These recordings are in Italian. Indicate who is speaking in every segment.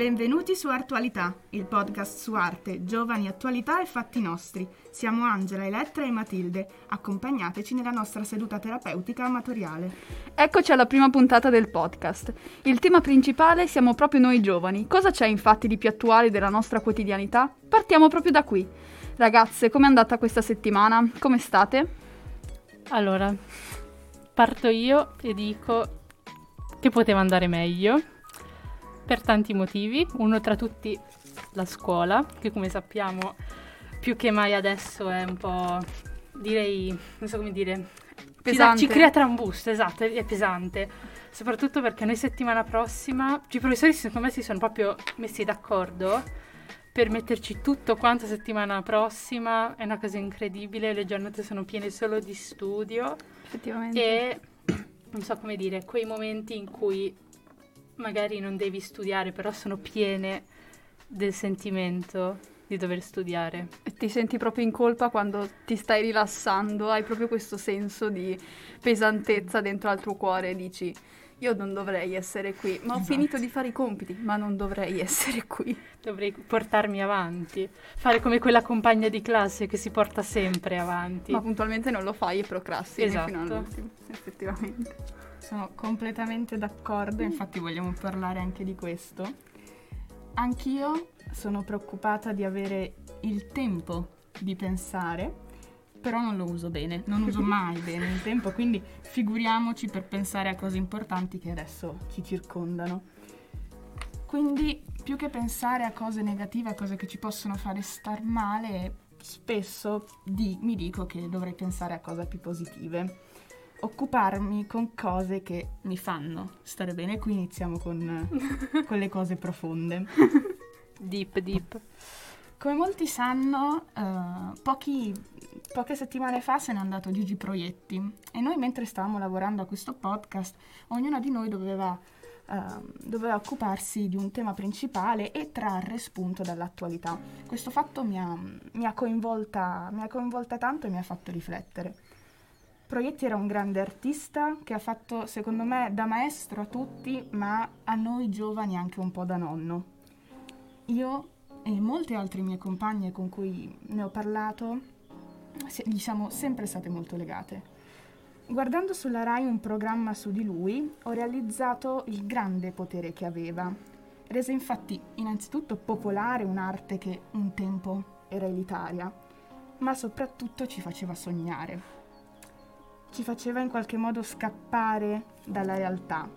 Speaker 1: Benvenuti su Artualità, il podcast su arte, giovani, attualità e fatti nostri. Siamo Angela, Elettra e Matilde. Accompagnateci nella nostra seduta terapeutica amatoriale.
Speaker 2: Eccoci alla prima puntata del podcast. Il tema principale siamo proprio noi giovani. Cosa c'è infatti di più attuale della nostra quotidianità? Partiamo proprio da qui. Ragazze, com'è andata questa settimana? Come state?
Speaker 3: Allora, parto io e dico che poteva andare meglio per tanti motivi, uno tra tutti la scuola, che come sappiamo più che mai adesso è un po', direi, non so come dire, pesante. Ci, ci crea trambusto, esatto, è, pesante. Soprattutto perché noi settimana prossima, i professori secondo me si sono proprio messi d'accordo per metterci tutto quanto settimana prossima, è una cosa incredibile, le giornate sono piene solo di studio.
Speaker 2: Effettivamente.
Speaker 3: E non so come dire, quei momenti in cui magari non devi studiare, però sono piene del sentimento di dover studiare.
Speaker 2: E ti senti proprio in colpa quando ti stai rilassando, hai proprio questo senso di pesantezza dentro al tuo cuore dici io non dovrei essere qui, ma esatto. ho finito di fare i compiti, ma non dovrei essere qui.
Speaker 3: Dovrei portarmi avanti, fare come quella compagna di classe che si porta sempre avanti.
Speaker 2: Ma puntualmente non lo fai e procrastini
Speaker 3: esatto.
Speaker 2: fino all'ultimo, effettivamente.
Speaker 1: Sono completamente d'accordo, infatti vogliamo parlare anche di questo. Anch'io sono preoccupata di avere il tempo di pensare però non lo uso bene, non uso mai bene il tempo, quindi figuriamoci per pensare a cose importanti che adesso ci circondano. Quindi più che pensare a cose negative, a cose che ci possono fare star male, spesso di, mi dico che dovrei pensare a cose più positive. Occuparmi con cose che mi fanno stare bene. Qui iniziamo con, con le cose profonde.
Speaker 3: Deep, deep.
Speaker 1: Come molti sanno, uh, pochi, poche settimane fa se n'è andato Gigi Proietti e noi mentre stavamo lavorando a questo podcast, ognuna di noi doveva, uh, doveva occuparsi di un tema principale e trarre spunto dall'attualità. Questo fatto mi ha, mi ha, coinvolta, mi ha coinvolta tanto e mi ha fatto riflettere. Proietti era un grande artista che ha fatto, secondo me, da maestro a tutti, ma a noi giovani anche un po' da nonno. Io e molte altre mie compagne con cui ne ho parlato gli siamo sempre state molto legate. Guardando sulla RAI un programma su di lui, ho realizzato il grande potere che aveva. Rese infatti innanzitutto popolare un'arte che un tempo era elitaria, ma soprattutto ci faceva sognare. Ci faceva in qualche modo scappare dalla realtà,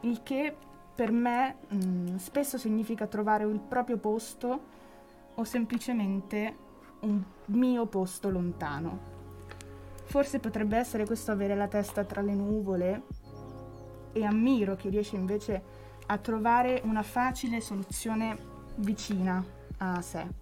Speaker 1: il che per me mh, spesso significa trovare il proprio posto o semplicemente un mio posto lontano. Forse potrebbe essere questo avere la testa tra le nuvole e ammiro chi riesce invece a trovare una facile soluzione vicina a sé.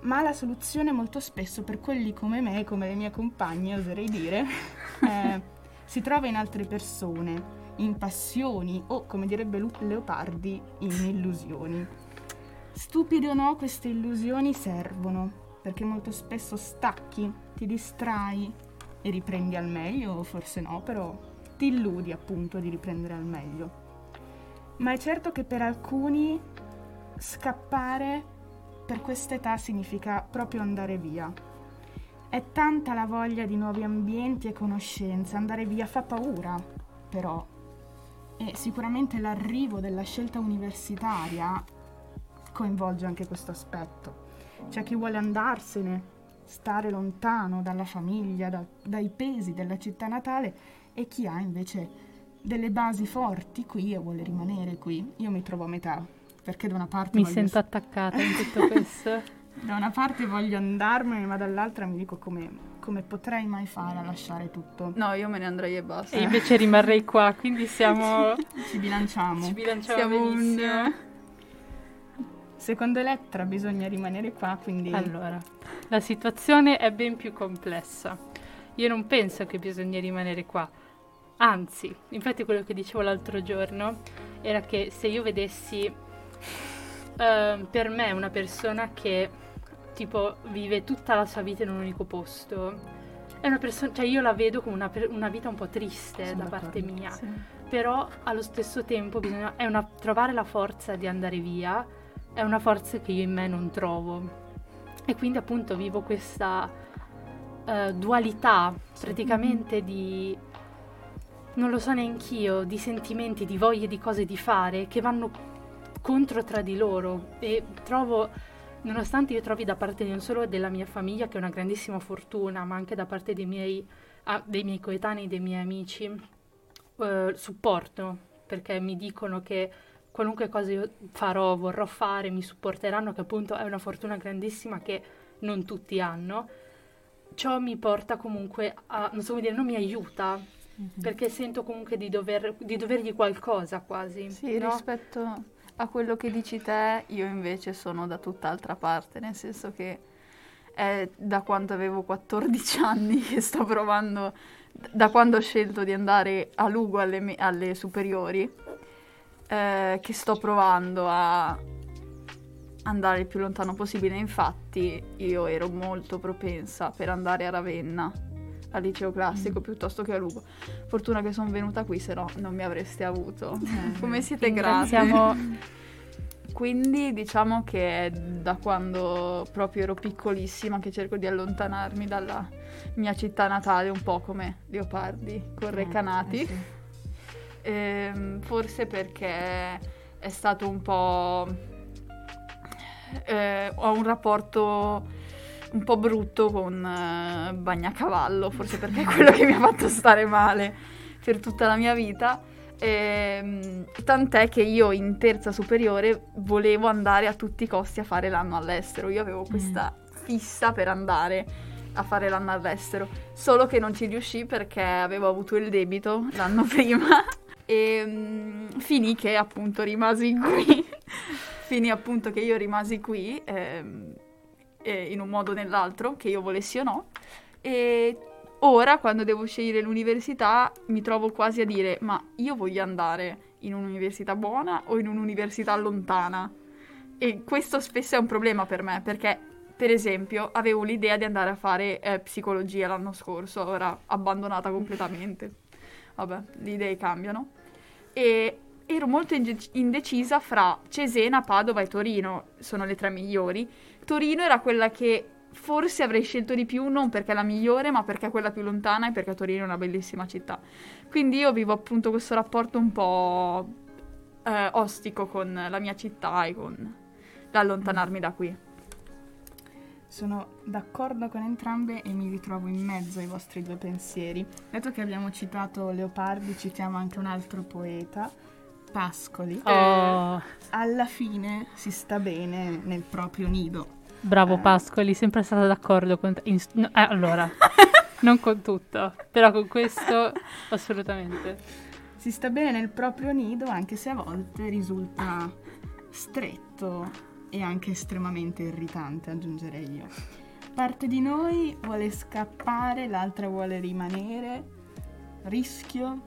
Speaker 1: Ma la soluzione molto spesso per quelli come me, come le mie compagne, oserei dire, eh, si trova in altre persone, in passioni o, come direbbe Leopardi, in illusioni. Stupide o no, queste illusioni servono, perché molto spesso stacchi, ti distrai e riprendi al meglio, o forse no, però ti illudi appunto di riprendere al meglio. Ma è certo che per alcuni scappare per quest'età significa proprio andare via. È tanta la voglia di nuovi ambienti e conoscenze, andare via fa paura, però. E sicuramente l'arrivo della scelta universitaria coinvolge anche questo aspetto. C'è chi vuole andarsene, stare lontano dalla famiglia, da, dai pesi della città natale e chi ha invece delle basi forti qui e vuole rimanere qui. Io mi trovo a metà, perché da una parte...
Speaker 3: Mi sento s- attaccata in tutto questo.
Speaker 1: da una parte voglio andarmene, ma dall'altra mi dico come, come, potrei mai fare a lasciare tutto.
Speaker 2: No, io me ne andrei e basta.
Speaker 3: E invece rimarrei qua, quindi siamo...
Speaker 1: ci bilanciamo.
Speaker 3: Ci bilanciamo siamo benissimo. Un
Speaker 1: Secondo Elettra bisogna rimanere qua, quindi...
Speaker 3: Allora, la situazione è ben più complessa. Io non penso che bisogna rimanere qua. Anzi, infatti quello che dicevo l'altro giorno era che se io vedessi uh, per me una persona che tipo vive tutta la sua vita in un unico posto, è una persona, cioè io la vedo come una, per- una vita un po' triste
Speaker 1: Sono
Speaker 3: da parte mia,
Speaker 2: Sì.
Speaker 3: però allo stesso tempo bisogna, è una, trovare la forza di andare via, è una forza che io in me non trovo. E quindi appunto vivo questa eh, dualità praticamente di, non lo so neanch'io, di sentimenti, di voglie di cose di fare che vanno contro tra di loro e trovo, nonostante io trovi da parte non solo della mia famiglia che è una grandissima fortuna, ma anche da parte dei miei, ah, dei miei coetanei, dei miei amici, eh, supporto, perché mi dicono che qualunque cosa io farò, vorrò fare, mi supporteranno, che appunto è una fortuna grandissima che non tutti hanno. Ciò mi porta comunque a, non so come dire, non mi aiuta, perché sento comunque di, dover, di dovergli qualcosa quasi.
Speaker 2: Sì,
Speaker 3: no?
Speaker 2: rispetto a quello che dici te, io invece sono da tutt'altra parte, nel senso che è da quando avevo 14 anni che sto provando, da quando ho scelto di andare a Lugo alle, me- alle superiori, eh, che sto provando a andare il più lontano possibile. Infatti io ero molto propensa per andare a Ravenna, al liceo classico, piuttosto che a Lugo. Fortuna che sono venuta qui, se no non mi avreste avuto.
Speaker 1: Eh,
Speaker 2: Come siete grati. Quindi diciamo che è da quando proprio ero piccolissima che cerco di allontanarmi dalla mia città natale, un po' come Leopardi con Recanati.
Speaker 1: Eh, sì.
Speaker 2: Ehm, forse perché è stato un po'... eh, ho un rapporto un po' brutto con eh, Bagnacavallo, forse perché è quello che mi ha fatto stare male per tutta la mia vita. Ehm, tant'è che io in terza superiore volevo andare a tutti i costi a fare l'anno all'estero. Io avevo questa fissa per andare a fare l'anno all'estero, solo che non ci riuscì perché avevo avuto il debito l'anno prima e mm, finì che appunto rimasi qui. finì appunto che io rimasi qui ehm, eh, in un modo o nell'altro, che io volessi o no. E ora, quando devo scegliere l'università, mi trovo quasi a dire: ma io voglio andare in un'università buona o in un'università lontana? E questo spesso è un problema per me, perché, per esempio, avevo l'idea di andare a fare eh, psicologia l'anno scorso, ora abbandonata completamente. Vabbè, le idee cambiano. E ero molto indecisa fra Cesena, Padova e Torino, sono le tre migliori. Torino era quella che forse avrei scelto di più, non perché è la migliore, ma perché è quella più lontana e perché Torino è una bellissima città. Quindi io vivo appunto questo rapporto un po' eh, ostico con la mia città e con l'allontanarmi da qui.
Speaker 1: Sono d'accordo con entrambe e mi ritrovo in mezzo ai vostri due pensieri. Dato che abbiamo citato Leopardi, citiamo anche un altro poeta, Pascoli.
Speaker 3: Oh,
Speaker 1: Alla fine si sta bene nel proprio nido.
Speaker 3: bravo
Speaker 1: Eh.
Speaker 3: Pascoli, sempre stata d'accordo con te. In- no, eh, allora, non con tutto, però con questo assolutamente.
Speaker 1: Si sta bene nel proprio nido anche se a volte risulta stretto e anche estremamente irritante, aggiungerei io. Parte di noi vuole scappare, l'altra vuole rimanere. Rischio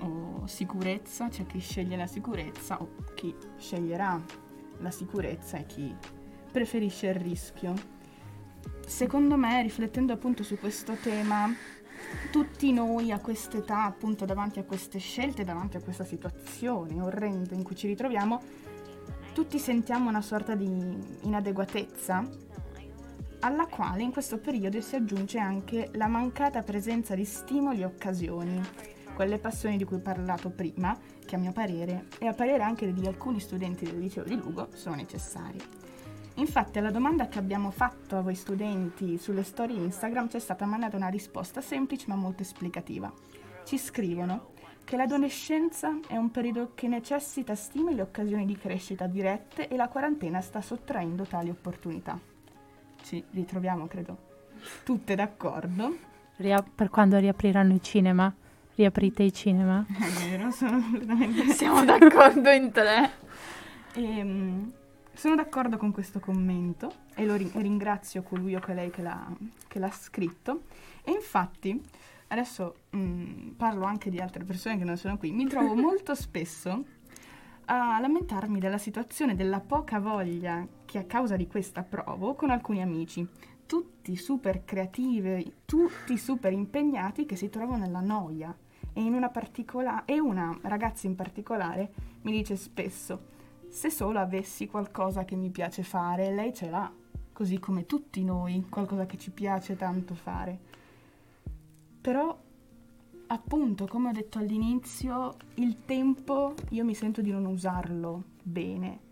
Speaker 1: o sicurezza, c'è chi sceglie la sicurezza o chi sceglierà la sicurezza e chi preferisce il rischio. Secondo me, riflettendo appunto su questo tema, tutti noi a quest'età, appunto davanti a queste scelte, davanti a questa situazione orrenda in cui ci ritroviamo, tutti sentiamo una sorta di inadeguatezza alla quale in questo periodo si aggiunge anche la mancata presenza di stimoli e occasioni, quelle passioni di cui ho parlato prima, che a mio parere e a parere anche di alcuni studenti del liceo di Lugo sono necessarie. Infatti alla domanda che abbiamo fatto a voi studenti sulle storie Instagram c'è stata mandata una risposta semplice ma molto esplicativa. Ci scrivono che l'adolescenza è un periodo che necessita stimoli e occasioni di crescita dirette e la quarantena sta sottraendo tali opportunità. Ci ritroviamo, credo, tutte d'accordo.
Speaker 3: Ria- per quando riapriranno i cinema, riaprite i cinema.
Speaker 1: È vero, sono completamente
Speaker 2: Siamo d'accordo in tre.
Speaker 1: Ehm, sono d'accordo con questo commento e lo ri- ringrazio colui o colei che l'ha, che l'ha scritto. E infatti, adesso mm, parlo anche di altre persone che non sono qui, mi trovo molto spesso a lamentarmi della situazione, della poca voglia che a causa di questa provo con alcuni amici. tutti super creativi, tutti super impegnati che si trovano nella noia. E, in una particola- e una ragazza in particolare mi dice spesso, se solo avessi qualcosa che mi piace fare, lei ce l'ha, così come tutti noi, qualcosa che ci piace tanto fare. Però, appunto, come ho detto all'inizio, il tempo io mi sento di non usarlo bene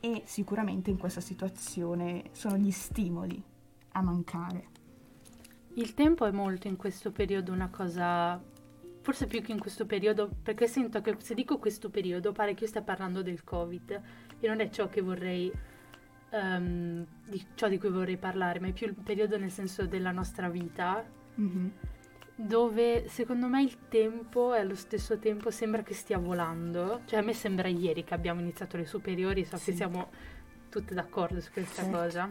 Speaker 1: e sicuramente in questa situazione sono gli stimoli a mancare.
Speaker 3: Il tempo è molto in questo periodo una cosa, forse più che in questo periodo, perché sento che se dico questo periodo pare che io stia parlando del Covid e non è ciò che vorrei, um, di ciò di cui vorrei parlare, ma è più il periodo nel senso della nostra vita. Mm-hmm dove secondo me il tempo e allo stesso tempo sembra che stia volando. Cioè a me sembra ieri che abbiamo iniziato le superiori, so sì. che siamo tutte d'accordo su questa certo. cosa.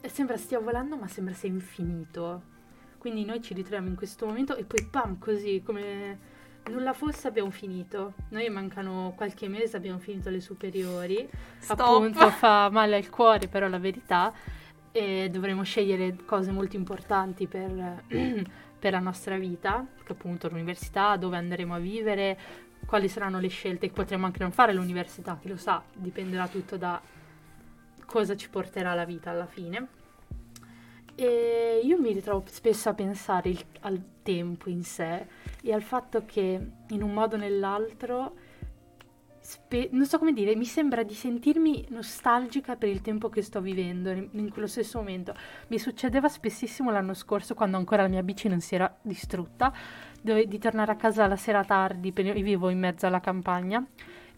Speaker 3: E sembra stia volando ma sembra sia infinito. Quindi noi ci ritroviamo in questo momento e poi pam così come nulla fosse abbiamo finito. Noi mancano qualche mese, abbiamo finito le superiori. Stop. Appunto fa male al cuore però la verità e dovremo scegliere cose molto importanti per, per la nostra vita, che appunto l'università, dove andremo a vivere, quali saranno le scelte che potremo anche non fare all'università, chi lo sa, dipenderà tutto da cosa ci porterà la vita alla fine. E io mi ritrovo spesso a pensare il, al tempo in sé e al fatto che in un modo o nell'altro spe- non so come dire, mi sembra di sentirmi nostalgica per il tempo che sto vivendo in, quello stesso momento. Mi succedeva spessissimo l'anno scorso quando ancora la mia bici non si era distrutta, dove, di tornare a casa la sera tardi, io vivo in mezzo alla campagna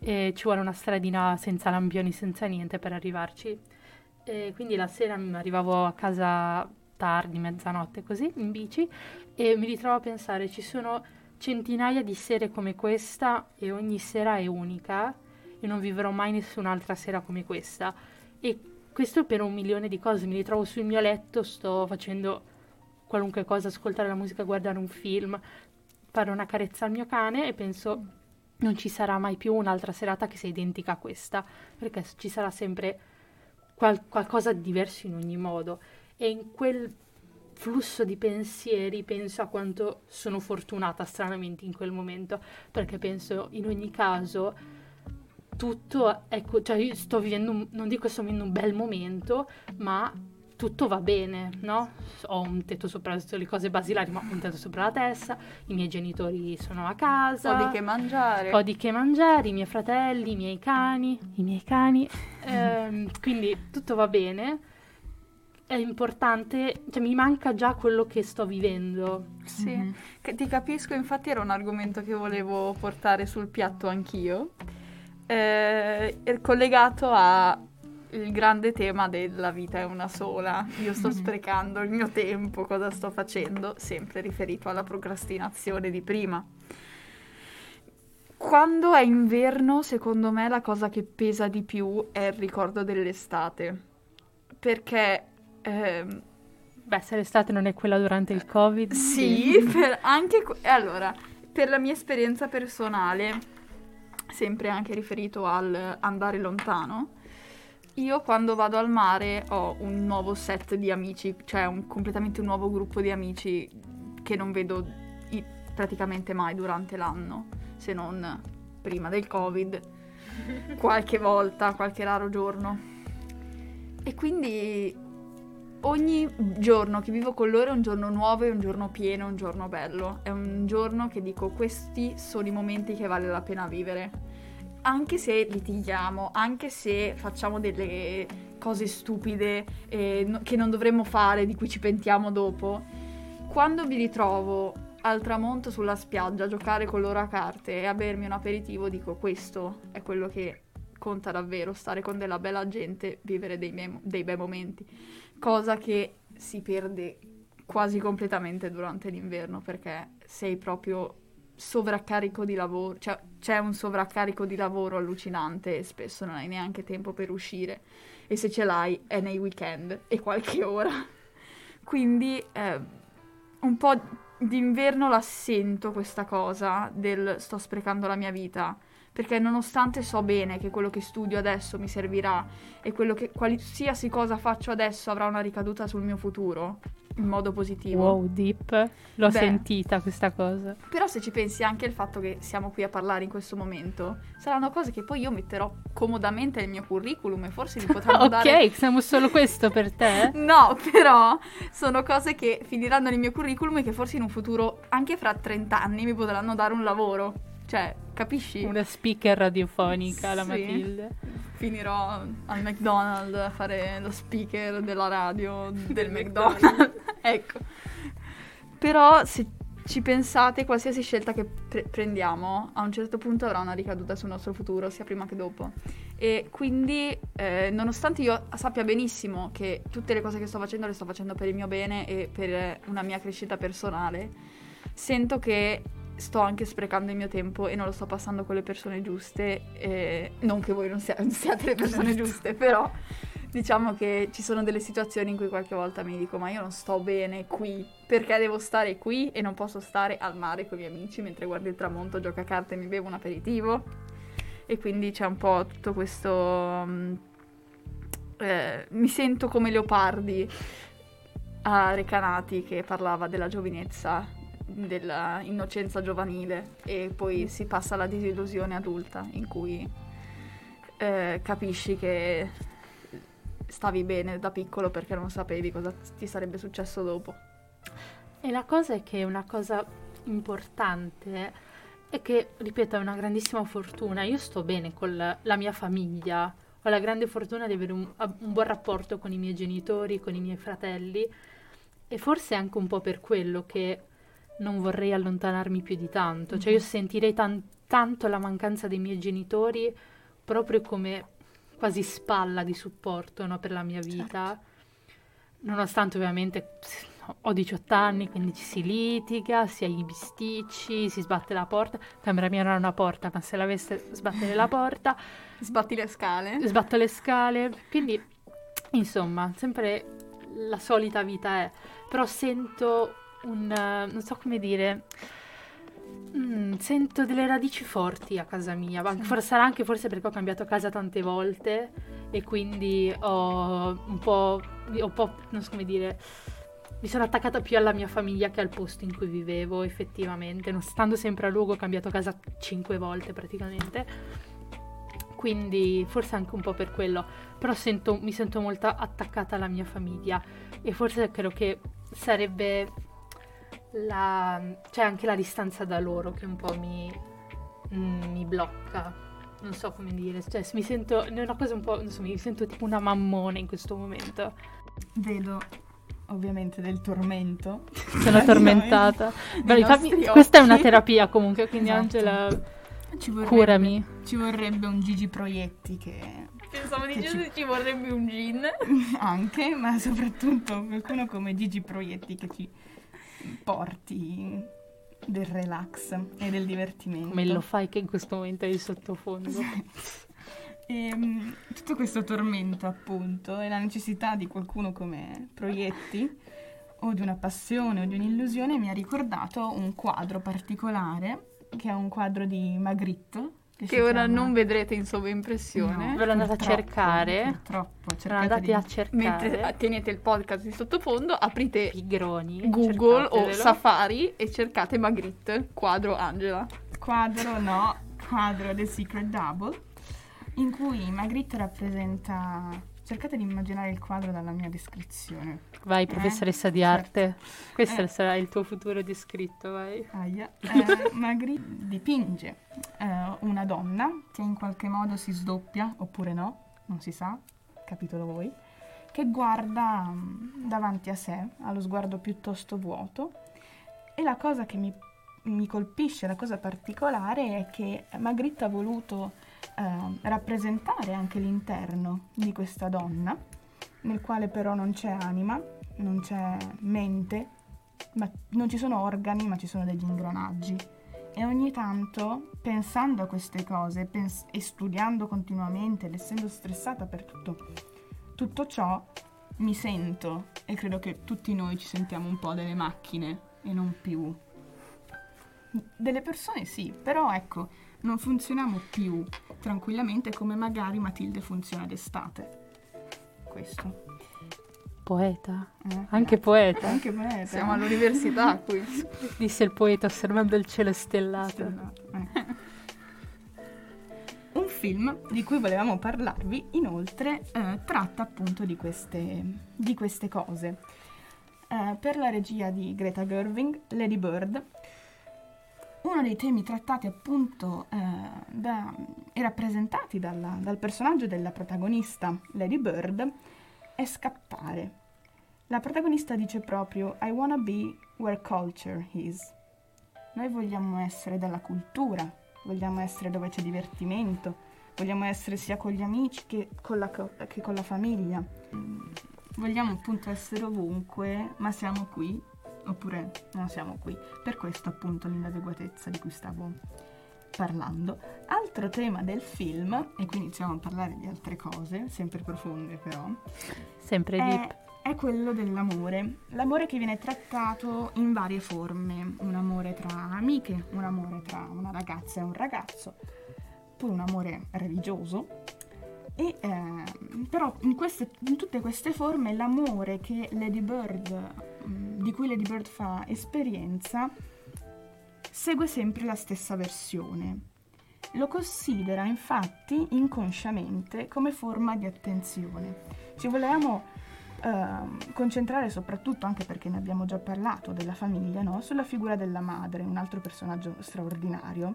Speaker 3: e ci vuole una stradina senza lampioni, senza niente per arrivarci. E quindi la sera arrivavo a casa tardi, mezzanotte così, in bici e mi ritrovo a pensare, ci sono centinaia di sere come questa e ogni sera è unica e non vivrò mai nessun'altra sera come questa. E questo per un milione di cose. Mi ritrovo sul mio letto, sto facendo qualunque cosa, ascoltare la musica, guardare un film, fare una carezza al mio cane e penso non ci sarà mai più un'altra serata che sia identica a questa, perché ci sarà sempre qual- qualcosa di diverso in ogni modo. E in quel flusso di pensieri penso a quanto sono fortunata stranamente in quel momento, perché penso in ogni caso tutto, ecco, cioè io sto vivendo, un, non dico sto vivendo un bel momento, ma tutto va bene, no? Ho un tetto sopra le cose basilari, ma un tetto sopra la testa, i miei genitori sono a casa.
Speaker 2: Ho di che mangiare.
Speaker 3: Ho di che mangiare, i miei fratelli, i miei cani, i miei cani. eh, quindi tutto va bene è importante, cioè mi manca già quello che sto vivendo.
Speaker 2: Sì, mm-hmm. ti capisco, infatti era un argomento che volevo portare sul piatto anch'io, eh, collegato al grande tema della vita è una sola, io sto mm-hmm. sprecando il mio tempo, cosa sto facendo, sempre riferito alla procrastinazione di prima. Quando è inverno, secondo me la cosa che pesa di più è il ricordo dell'estate. Perché
Speaker 3: eh, beh, se l'estate non è quella durante il Covid.
Speaker 2: Sì, per anche... Que- allora, per la mia esperienza personale, sempre anche riferito al andare lontano, io quando vado al mare ho un nuovo set di amici, cioè un, completamente un nuovo gruppo di amici che non vedo i- praticamente mai durante l'anno, se non prima del Covid, qualche volta, qualche raro giorno. E quindi ogni giorno che vivo con loro è un giorno nuovo, è un giorno pieno, è un giorno bello. È un giorno che dico questi sono i momenti che vale la pena vivere. Anche se litighiamo, anche se facciamo delle cose stupide eh, che non dovremmo fare, di cui ci pentiamo dopo, quando mi ritrovo al tramonto sulla spiaggia a giocare con loro a carte e a bermi un aperitivo, dico questo è quello che conta davvero, stare con della bella gente, vivere dei, mem- dei bei momenti cosa che si perde quasi completamente durante l'inverno perché sei proprio sovraccarico di lavoro, cioè c'è un sovraccarico di lavoro allucinante e spesso non hai neanche tempo per uscire e se ce l'hai è nei weekend e qualche ora. Quindi eh, un po' d'inverno la sento questa cosa del sto sprecando la mia vita perché nonostante so bene che quello che studio adesso mi servirà e quello che qualsiasi cosa faccio adesso avrà una ricaduta sul mio futuro in modo positivo.
Speaker 3: Wow, deep. L'ho
Speaker 2: Beh.
Speaker 3: sentita questa cosa.
Speaker 2: Però se ci pensi anche il fatto che siamo qui a parlare in questo momento, saranno cose che poi io metterò comodamente nel mio curriculum e forse mi potranno
Speaker 3: ok,
Speaker 2: dare
Speaker 3: siamo solo questo per te?
Speaker 2: No, però sono cose che finiranno nel mio curriculum e che forse in un futuro, anche fra 30 anni, mi potranno dare un lavoro. Cioè, capisci?
Speaker 3: Una speaker radiofonica, la
Speaker 2: Sì.
Speaker 3: Matilde.
Speaker 2: Finirò al McDonald's a fare lo speaker della radio del McDonald's. ecco. Però se ci pensate, qualsiasi scelta che pre- prendiamo a un certo punto avrà una ricaduta sul nostro futuro, sia prima che dopo. E quindi, eh, nonostante io sappia benissimo che tutte le cose che sto facendo le sto facendo per il mio bene e per una mia crescita personale, sento che sto anche sprecando il mio tempo e non lo sto passando con le persone giuste. e non che voi non, sia- non siate le persone giuste, però diciamo che ci sono delle situazioni in cui qualche volta mi dico ma io non sto bene qui, perché devo stare qui e non posso stare al mare con i miei amici mentre guardo il tramonto, gioco a carte e mi bevo un aperitivo. E quindi c'è un po' tutto questo... mm, eh, mi sento come Leopardi a Recanati che parlava della giovinezza, della innocenza giovanile e poi si passa alla disillusione adulta in cui eh, capisci che stavi bene da piccolo perché non sapevi cosa ti sarebbe successo dopo.
Speaker 3: E la cosa è che una cosa importante è che, ripeto, è una grandissima fortuna. Io sto bene con la, mia famiglia, ho la grande fortuna di avere un, un buon rapporto con i miei genitori, con i miei fratelli e forse è anche un po' per quello che non vorrei allontanarmi più di tanto. Cioè io sentirei tan- tanto la mancanza dei miei genitori proprio come quasi spalla di supporto no, per la mia vita. Nonostante ovviamente ho 18 anni, quindi ci si litiga, si ha i bisticci, si sbatte la porta. Camera mia non ha una porta, ma se l'avesse sbattere la porta,
Speaker 2: Sbatti le scale.
Speaker 3: sbatto le scale. Quindi, insomma, sempre la solita vita è. Però sento un... eh, non so come dire... mm, sento delle radici forti a casa mia, ma forse sarà anche forse perché ho cambiato casa tante volte e quindi ho un po', ho un po' non so come dire, mi sono attaccata più alla mia famiglia che al posto in cui vivevo effettivamente, non stando sempre a Lugo ho cambiato casa cinque volte praticamente. Quindi forse anche un po' per quello, però sento- mi sento molto attaccata alla mia famiglia. E forse credo che sarebbe la, c'è anche la distanza da loro che un po' mi, mm, mi blocca. Non so come dire, cioè mi sento, è una cosa un po', non so, mi sento tipo una mammona in questo momento.
Speaker 1: Vedo ovviamente del tormento.
Speaker 3: Sono tormentata. Però
Speaker 2: I
Speaker 3: fammi-
Speaker 2: nostri
Speaker 3: questa è una terapia comunque, quindi
Speaker 1: Esatto.
Speaker 3: Angela,
Speaker 1: Ci vorrebbe,
Speaker 3: curami.
Speaker 1: Ci vorrebbe un Gigi Proietti che
Speaker 2: Pensavo
Speaker 1: Che
Speaker 2: dicendo
Speaker 1: ci-
Speaker 2: ci vorrebbe un gin.
Speaker 1: anche, ma soprattutto qualcuno come Gigi Proietti che ci porti del relax e del divertimento.
Speaker 3: Come lo fai che in questo momento è il sottofondo?
Speaker 1: E, mm, tutto questo tormento, appunto, e la necessità di qualcuno come Proietti, o di una passione o di un'illusione, mi ha ricordato un quadro particolare, che è un quadro di Magritte.
Speaker 2: Che ora
Speaker 1: chiama-
Speaker 2: non vedrete in sovraimpressione.
Speaker 1: No,
Speaker 3: Ve lo andate a cercare?
Speaker 1: Purtroppo,
Speaker 3: Sono
Speaker 1: cercate
Speaker 3: andati
Speaker 1: di-
Speaker 3: a cercare
Speaker 2: Mentre tenete il podcast di sottofondo, aprite
Speaker 3: pigroni.
Speaker 2: Google o. Safari e cercate Magritte, quadro Angela.
Speaker 1: quadro, no, quadro The Secret Double, in cui Magritte rappresenta... Cercate di immaginare il quadro dalla mia descrizione.
Speaker 3: Vai, professoressa di
Speaker 1: certo.
Speaker 3: arte. Questo
Speaker 1: Eh.
Speaker 3: sarà il tuo futuro descritto, vai.
Speaker 1: Aia. Eh, Magritte dipinge eh, una donna che in qualche modo si sdoppia, oppure no, non si sa, capitolo voi, che guarda mm, davanti a sé, ha lo sguardo piuttosto vuoto. E la cosa che mi, mi colpisce, la cosa particolare è che Magritte ha voluto eh, rappresentare anche l'interno di questa donna, nel quale però non c'è anima, non c'è mente, ma non ci sono organi, ma ci sono degli ingranaggi. E ogni tanto, pensando a queste cose pens- e studiando continuamente, ed essendo stressata per tutto, tutto ciò, mi sento, e credo che tutti noi ci sentiamo un po' delle macchine e non più delle persone sì, però ecco, non funzioniamo più tranquillamente come magari Matilde funziona d'estate. Questo.
Speaker 3: Poeta.
Speaker 1: Eh,
Speaker 3: Anche
Speaker 1: grazie.
Speaker 3: poeta.
Speaker 1: Anche poeta.
Speaker 2: Siamo all'università qui.
Speaker 3: Disse il poeta osservando il cielo stellato.
Speaker 1: Stellato, eh. Un film di cui volevamo parlarvi, inoltre, eh, tratta appunto di queste, di queste cose. Eh, per la regia di Greta Gerwig, Lady Bird, uno dei temi trattati appunto eh, da- e rappresentati dalla- dal personaggio della protagonista, Lady Bird, è scappare. La protagonista dice proprio I wanna be where culture is. Noi vogliamo essere dalla cultura, vogliamo essere dove c'è divertimento, vogliamo essere sia con gli amici che con la, che con la famiglia. Vogliamo appunto essere ovunque, ma siamo qui, oppure non siamo qui. Per questo appunto l'inadeguatezza di cui stavo parlando. Altro tema del film, e qui iniziamo a parlare di altre cose, sempre profonde però,
Speaker 3: Sempre deep.
Speaker 1: è, è quello dell'amore. L'amore che viene trattato in varie forme. Un amore tra amiche, un amore tra una ragazza e un ragazzo, poi un amore religioso. E, ehm, però in, queste- in tutte queste forme l'amore che Lady Bird, di cui Lady Bird fa esperienza, segue sempre la stessa versione. Lo considera infatti inconsciamente come forma di attenzione. Ci volevamo ehm, concentrare soprattutto, anche perché ne abbiamo già parlato, della famiglia, no? sulla figura della madre, un altro personaggio straordinario.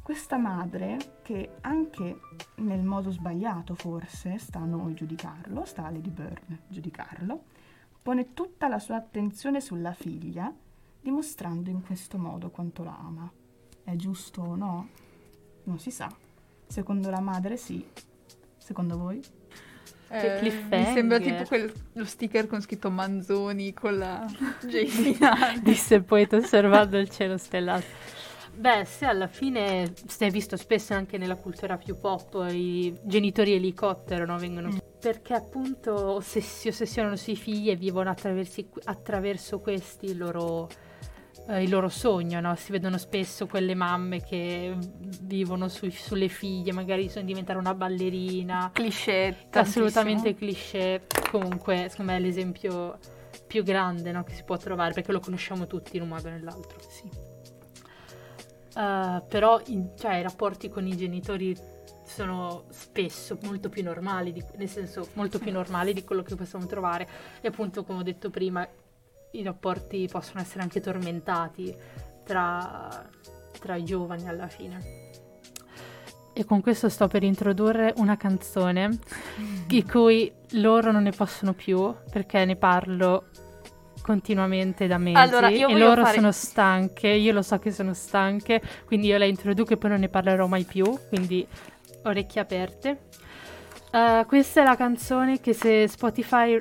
Speaker 1: Questa madre, che anche nel modo sbagliato forse, sta a noi giudicarlo, sta a Lady Bird giudicarlo, pone tutta la sua attenzione sulla figlia, dimostrando in questo modo quanto la ama. È giusto o no? Non si sa. Secondo la madre sì. Secondo voi?
Speaker 2: Eh,
Speaker 3: cliffhanger.
Speaker 2: mi sembra tipo quel, lo sticker con scritto Manzoni con la J.
Speaker 3: Disse il poeta osservando il cielo stellato. Beh, se alla fine si è visto spesso anche nella cultura più pop, i genitori elicottero no, vengono perché appunto ossess- si ossessionano sui figli e vivono attraverso questi il loro, eh, il loro sogno, no? Si vedono spesso quelle mamme che vivono sui- sulle figlie, magari sono diventare una ballerina,
Speaker 2: Cliché.
Speaker 3: assolutamente cliché. Comunque, secondo me è l'esempio più grande no, che si può trovare perché lo conosciamo tutti in un modo o nell'altro.
Speaker 1: Sì.
Speaker 3: Uh, però in- cioè, i rapporti con i genitori sono spesso molto più normali, di- nel senso molto più normali di quello che possiamo trovare. E appunto come ho detto prima i rapporti possono essere anche tormentati tra, tra i giovani alla fine. E con questo sto per introdurre una canzone di cui loro non ne possono più perché ne parlo continuamente da mesi.
Speaker 2: Allora,
Speaker 3: e loro
Speaker 2: fare-
Speaker 3: sono stanche, io lo so che sono stanche, quindi io la introduco e poi non ne parlerò mai più, quindi orecchie aperte. Uh, questa è la canzone che se Spotify uh,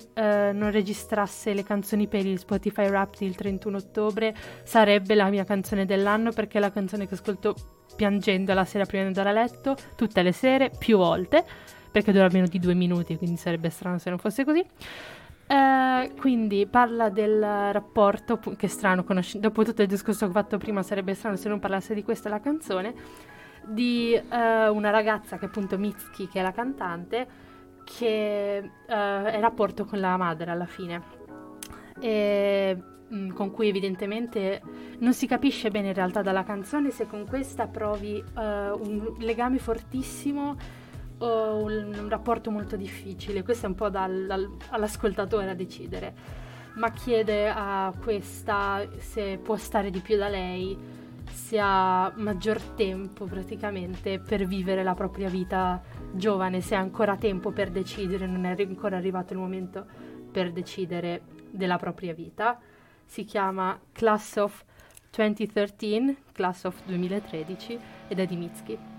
Speaker 3: non registrasse le canzoni per il Spotify Wrapped il 31 ottobre sarebbe la mia canzone dell'anno perché è la canzone che ascolto piangendo la sera prima di andare a letto, tutte le sere, più volte, perché dura meno di due minuti, quindi sarebbe strano se non fosse così. Eh, quindi parla del rapporto, che strano, conosci- dopo tutto il discorso che ho fatto prima sarebbe strano se non parlasse di questa la canzone, di eh, una ragazza che appunto Mitski, che è la cantante, che eh, è rapporto con la madre alla fine. E, mm, con cui evidentemente non si capisce bene in realtà dalla canzone se con questa provi eh, un legame fortissimo o un, un rapporto molto difficile. Questo è un po' dal- dal- all'ascoltatore a decidere. Ma chiede a questa se può stare di più da lei, se ha maggior tempo praticamente per vivere la propria vita giovane, se ha ancora tempo per decidere, non è ancora arrivato il momento per decidere della propria vita. Si chiama Class of 2013, Class of 2013 ed è di Mitski.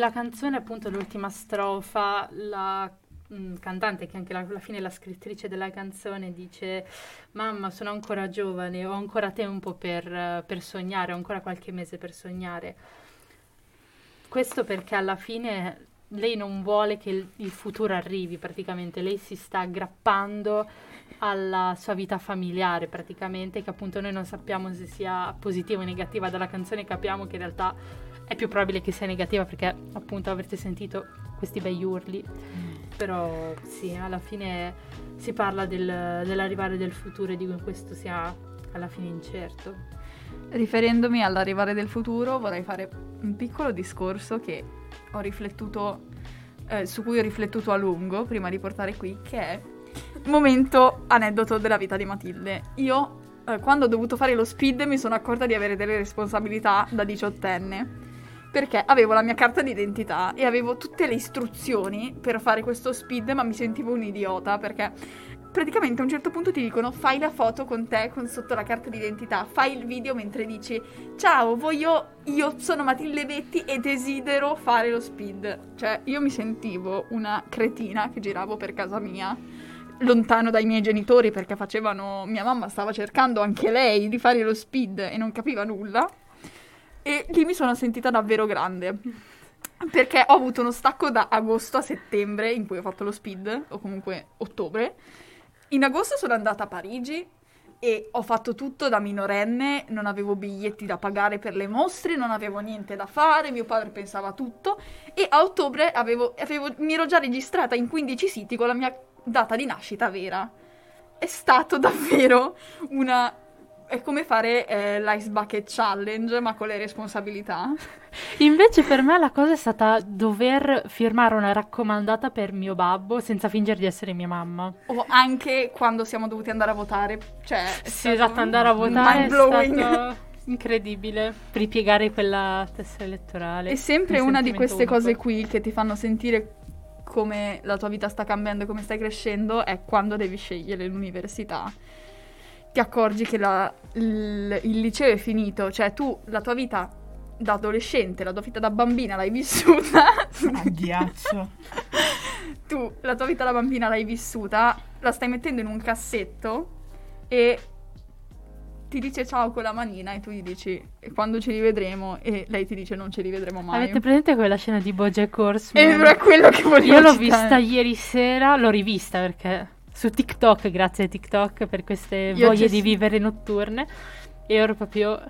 Speaker 3: Nella canzone, appunto, l'ultima strofa, la mh, cantante, che anche la- alla fine è la scrittrice della canzone, dice: Mamma, sono ancora giovane, ho ancora tempo per, per sognare, ho ancora qualche mese per sognare. Questo perché alla fine lei non vuole che il, il futuro arrivi, praticamente. Lei si sta aggrappando alla sua vita familiare, praticamente, che appunto noi non sappiamo se sia positiva o negativa. Dalla canzone capiamo che in realtà è più probabile che sia negativa perché appunto avrete sentito questi bei urli. Però sì, alla fine si parla del- dell'arrivare del futuro e di questo sia alla fine incerto.
Speaker 2: Riferendomi all'arrivare del futuro, vorrei fare un piccolo discorso che ho riflettuto, eh, su cui ho riflettuto a lungo prima di portare qui, che è momento aneddoto della vita di Matilde. Io, eh, quando ho dovuto fare lo speed, mi sono accorta di avere delle responsabilità da diciottenne. Perché avevo la mia carta d'identità e avevo tutte le istruzioni per fare questo speed, ma mi sentivo un idiota perché praticamente a un certo punto ti dicono fai la foto con te con sotto la carta d'identità, fai il video mentre dici ciao, voglio, io sono Matilde Betti e desidero fare lo speed. Cioè io mi sentivo una cretina che giravo per casa mia, lontano dai miei genitori perché facevano, mia mamma stava cercando anche lei di fare lo speed e non capiva nulla. E lì mi sono sentita davvero grande. Perché ho avuto uno stacco da agosto a settembre in cui ho fatto lo speed, o comunque ottobre. In agosto sono andata a Parigi e ho fatto tutto da minorenne, non avevo biglietti da pagare per le mostre, non avevo niente da fare, mio padre pensava a tutto e a ottobre avevo- avevo- mi ero già registrata in 15 siti con la mia data di nascita vera. È stato davvero una... È come fare eh, l'Ice Bucket Challenge, ma con le responsabilità.
Speaker 3: Invece per me la cosa è stata dover firmare una raccomandata per mio babbo senza fingere di essere mia mamma.
Speaker 2: O anche quando siamo dovuti andare a votare. Cioè,
Speaker 3: Sì, esatto, andare a votare è stato incredibile. Ripiegare quella testa elettorale.
Speaker 2: È sempre
Speaker 3: Un
Speaker 2: una di queste cose
Speaker 3: unico.
Speaker 2: qui che ti fanno sentire come la tua vita sta cambiando e come stai crescendo è quando devi scegliere l'università. Ti accorgi che la- il, il liceo è finito, cioè tu la tua vita da adolescente, la tua vita da bambina l'hai vissuta.
Speaker 1: Addiaccio.
Speaker 2: tu la tua vita da bambina l'hai vissuta, la stai mettendo in un cassetto e ti dice ciao con la manina e tu gli dici "E quando ci rivedremo e lei ti dice non ci rivedremo mai.
Speaker 3: Avete presente quella scena di Bojack Horseman?
Speaker 2: Era quello che volevo
Speaker 3: Io l'ho
Speaker 2: citare.
Speaker 3: vista ieri sera, l'ho rivista perché su TikTok, grazie a TikTok per queste
Speaker 2: Io
Speaker 3: voglie di vivere notturne. E ero proprio.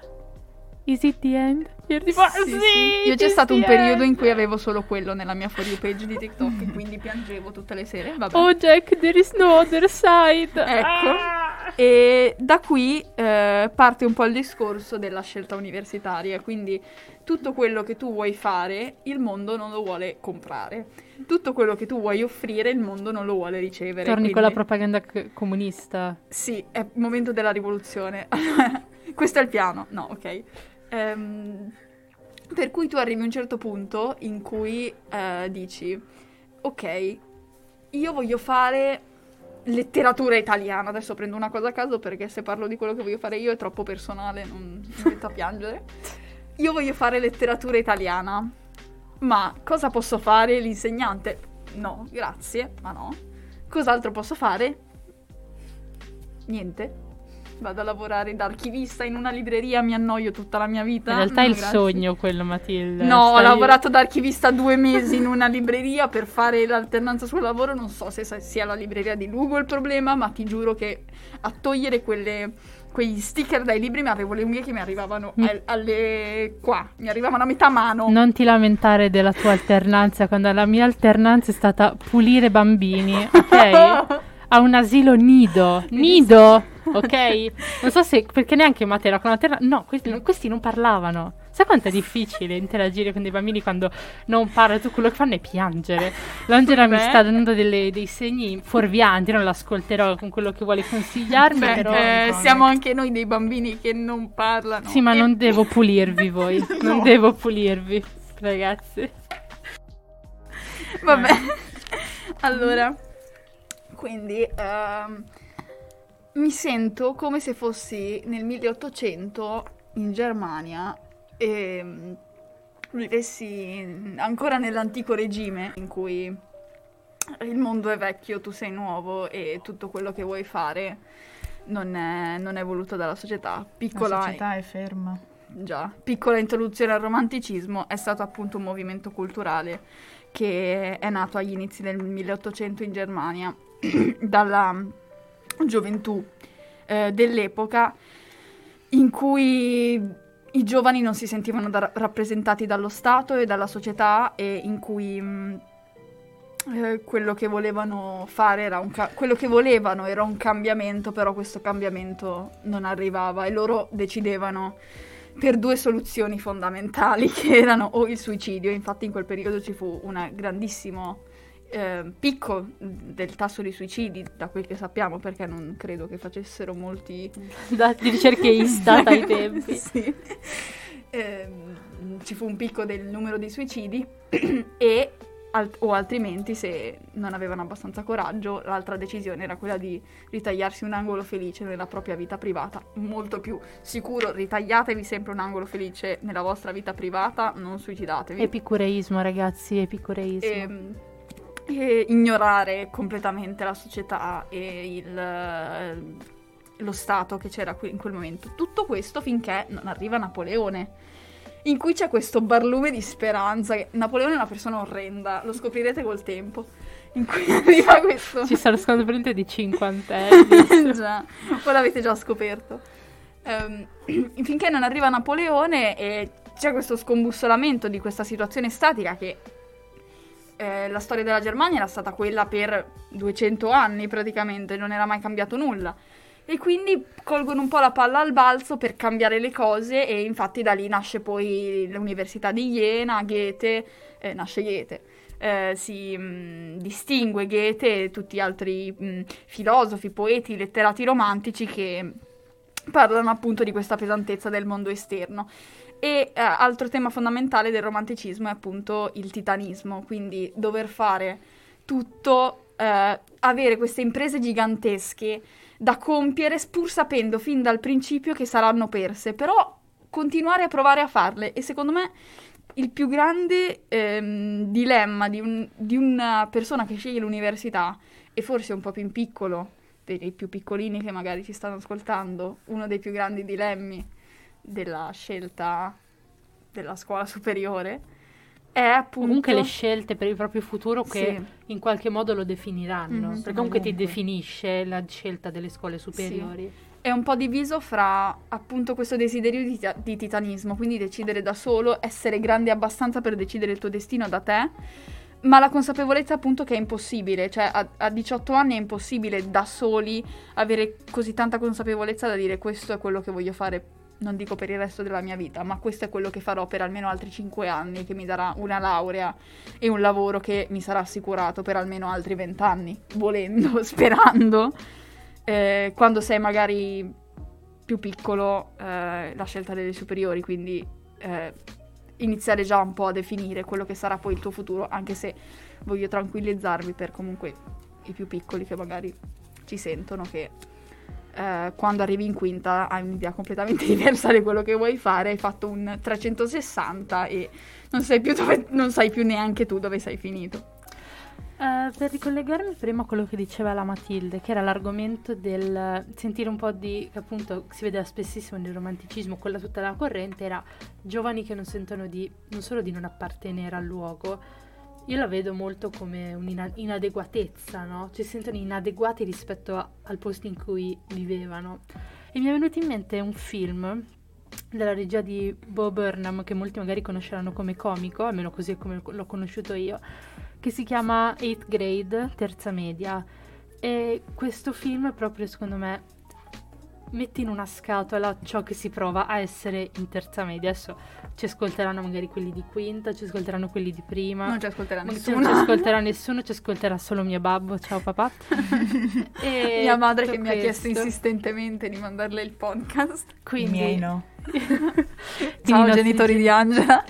Speaker 3: Is it the end? Io tipo,
Speaker 2: Sì,
Speaker 3: sì,
Speaker 2: sì. Io c'è stato un periodo in
Speaker 3: end."
Speaker 2: cui avevo solo quello nella mia for you page di TikTok e quindi piangevo tutte le sere. Vabbè.
Speaker 3: Oh Jack, there is no other side.
Speaker 2: Ecco.
Speaker 3: Ah!
Speaker 2: E da qui eh, parte un po' il discorso della scelta universitaria, quindi tutto quello che tu vuoi fare, il mondo non lo vuole comprare. Tutto quello che tu vuoi offrire, il mondo non lo vuole ricevere.
Speaker 3: Torni con la
Speaker 2: quindi-
Speaker 3: propaganda c- comunista.
Speaker 2: Sì, è il momento della rivoluzione. Questo è il piano. No, ok. Ehm, per cui tu arrivi a un certo punto in cui eh, dici, ok, io voglio fare letteratura italiana. Adesso prendo una cosa a caso perché se parlo di quello che voglio fare io è troppo personale, non mi metto a piangere. Io voglio fare letteratura italiana. Ma cosa posso fare? L'insegnante? No, grazie, ma no. Cos'altro posso fare? Niente. Vado a lavorare da archivista in una libreria, mi annoio tutta la mia vita.
Speaker 3: In realtà è
Speaker 2: No,
Speaker 3: il
Speaker 2: grazie.
Speaker 3: sogno quello, Matilde.
Speaker 2: No, ho
Speaker 3: Stai-
Speaker 2: lavorato da archivista due mesi in una libreria per fare l'alternanza sul lavoro. Non so se sia la libreria di Lugo il problema, ma ti giuro che a togliere quelle, quegli sticker dai libri mi avevo le unghie che mi arrivavano
Speaker 3: Mi-
Speaker 2: al- alle qua, mi arrivavano a metà mano.
Speaker 3: Non ti lamentare della tua alternanza, quando la mia alternanza è stata pulire bambini, ok? A un asilo nido, nido, ok? Non so se, perché neanche Matera con l'alternanza, no, questi, questi non parlavano. Sai quanto è difficile interagire con dei bambini quando non parlano? Tu quello che fanno è piangere. L'Angela mi sta dando delle- dei segni fuorvianti, non l'ascolterò con quello che vuole consigliarmi,
Speaker 2: Beh,
Speaker 3: però...
Speaker 2: eh, siamo anche noi dei bambini che non parlano.
Speaker 3: Sì, ma
Speaker 2: E-
Speaker 3: non devo pulirvi voi, non
Speaker 2: No.
Speaker 3: devo pulirvi, ragazzi.
Speaker 2: Vabbè. allora, quindi ehm, mi sento come se fossi nel 1800 in Germania e mm, vivessi ancora nell'antico regime in cui il mondo è vecchio, tu sei nuovo e tutto quello che vuoi fare non è, non è voluto dalla società. Piccola,
Speaker 1: La società è ferma.
Speaker 2: già, piccola introduzione al romanticismo è stato appunto un movimento culturale che è nato agli inizi del 1800 in Germania dalla gioventù eh, dell'epoca in cui i giovani non si sentivano da- rappresentati dallo Stato e dalla società e in cui mh, eh, quello che volevano fare era un ca- volevano era un cambiamento, però questo cambiamento non arrivava e loro decidevano per due soluzioni fondamentali che erano o il suicidio, infatti in quel periodo ci fu un grandissimo eh, picco del tasso di suicidi, da quel che sappiamo, perché non credo che facessero molti
Speaker 3: Da, di ricerche Istat ai tempi.
Speaker 2: sì. Ehm, ci fu un picco del numero di suicidi e al- o altrimenti se non avevano abbastanza coraggio l'altra decisione era quella di ritagliarsi un angolo felice nella propria vita privata molto più sicuro ritagliatevi sempre un angolo felice nella vostra vita privata non suicidatevi
Speaker 3: Epicureismo, ragazzi, epicureismo.
Speaker 2: e, e ignorare completamente la società e il, eh, lo Stato che c'era qui in quel momento. Tutto questo finché non arriva Napoleone, in cui c'è questo barlume di speranza. che- Napoleone è una persona orrenda, lo scoprirete col tempo. In cui arriva questo...
Speaker 3: Ci sta scoprendo di cinquantenni.
Speaker 2: già, voi l'avete già scoperto. Ehm, finché non arriva Napoleone e c'è questo scombussolamento di questa situazione statica che eh, la storia della Germania era stata quella per 200 anni praticamente, non era mai cambiato nulla. E quindi colgono un po' la palla al balzo per cambiare le cose e infatti da lì nasce poi l'Università di Jena, Goethe, eh, nasce Goethe. Eh, si mh, distingue Goethe e tutti gli altri mh, filosofi, poeti, letterati romantici che parlano appunto di questa pesantezza del mondo esterno. E eh, altro tema fondamentale del romanticismo è appunto il titanismo, quindi dover fare tutto, eh, avere queste imprese gigantesche da compiere pur sapendo fin dal principio che saranno perse, però continuare a provare a farle e secondo me il più grande ehm, dilemma di, un- di una persona che sceglie l'università e forse un po' più in piccolo, dei più piccolini che magari ci stanno ascoltando, uno dei più grandi dilemmi della scelta della scuola superiore è appunto
Speaker 3: Comunque le scelte per il proprio futuro che
Speaker 2: Sì.
Speaker 3: in qualche modo lo definiranno.
Speaker 2: Mhm.
Speaker 3: Perché comunque ti definisce la scelta delle scuole superiori.
Speaker 2: è un po' diviso fra appunto questo desiderio di, ti- di titanismo, quindi decidere da solo, essere grande abbastanza per decidere il tuo destino da te, ma la consapevolezza appunto che è impossibile, cioè a, a 18 anni è impossibile da soli avere così tanta consapevolezza da dire questo è quello che voglio fare, non dico per il resto della mia vita, ma questo è quello che farò per almeno altri 5 anni, che mi darà una laurea e un lavoro che mi sarà assicurato per almeno altri 20 anni, volendo, sperando. Eh, quando sei magari più piccolo, eh, la scelta delle superiori, quindi eh, iniziare già un po' a definire quello che sarà poi il tuo futuro, anche se voglio tranquillizzarvi per comunque i più piccoli che magari ci sentono che eh, quando arrivi in quinta hai un'idea completamente diversa di quello che vuoi fare, hai fatto un 360 e non sai più, dove, non sai più neanche tu dove sei finito.
Speaker 3: Eh, per ricollegarmi prima a quello che diceva la Matilde, che era l'argomento del sentire un po' di, che appunto si vedeva spessissimo nel romanticismo, quella tutta la corrente, era giovani che non sentono di, non solo di non appartenere al luogo, io la vedo molto come un'inadeguatezza, no? Ci sentono inadeguati rispetto a- al posto in cui vivevano. E mi è venuto in mente un film della regia di Bo Burnham, che molti magari conosceranno come comico, almeno così è come l'ho conosciuto io, che si chiama 8th Grade, terza media. E questo film proprio secondo me mette in una scatola ciò che si prova a essere in terza media. Adesso ci ascolteranno magari quelli di quinta, ci ascolteranno quelli di prima.
Speaker 2: Non ci ascolterà nessuno.
Speaker 3: Non ci ascolterà nessuno, ci ascolterà solo mio babbo. Ciao papà. E
Speaker 2: Mia madre che mi ha chiesto
Speaker 3: questo.
Speaker 2: insistentemente di mandarle il podcast.
Speaker 3: Quindi,
Speaker 1: I miei no.
Speaker 2: Ciao genitori
Speaker 3: gen-
Speaker 2: di Angela.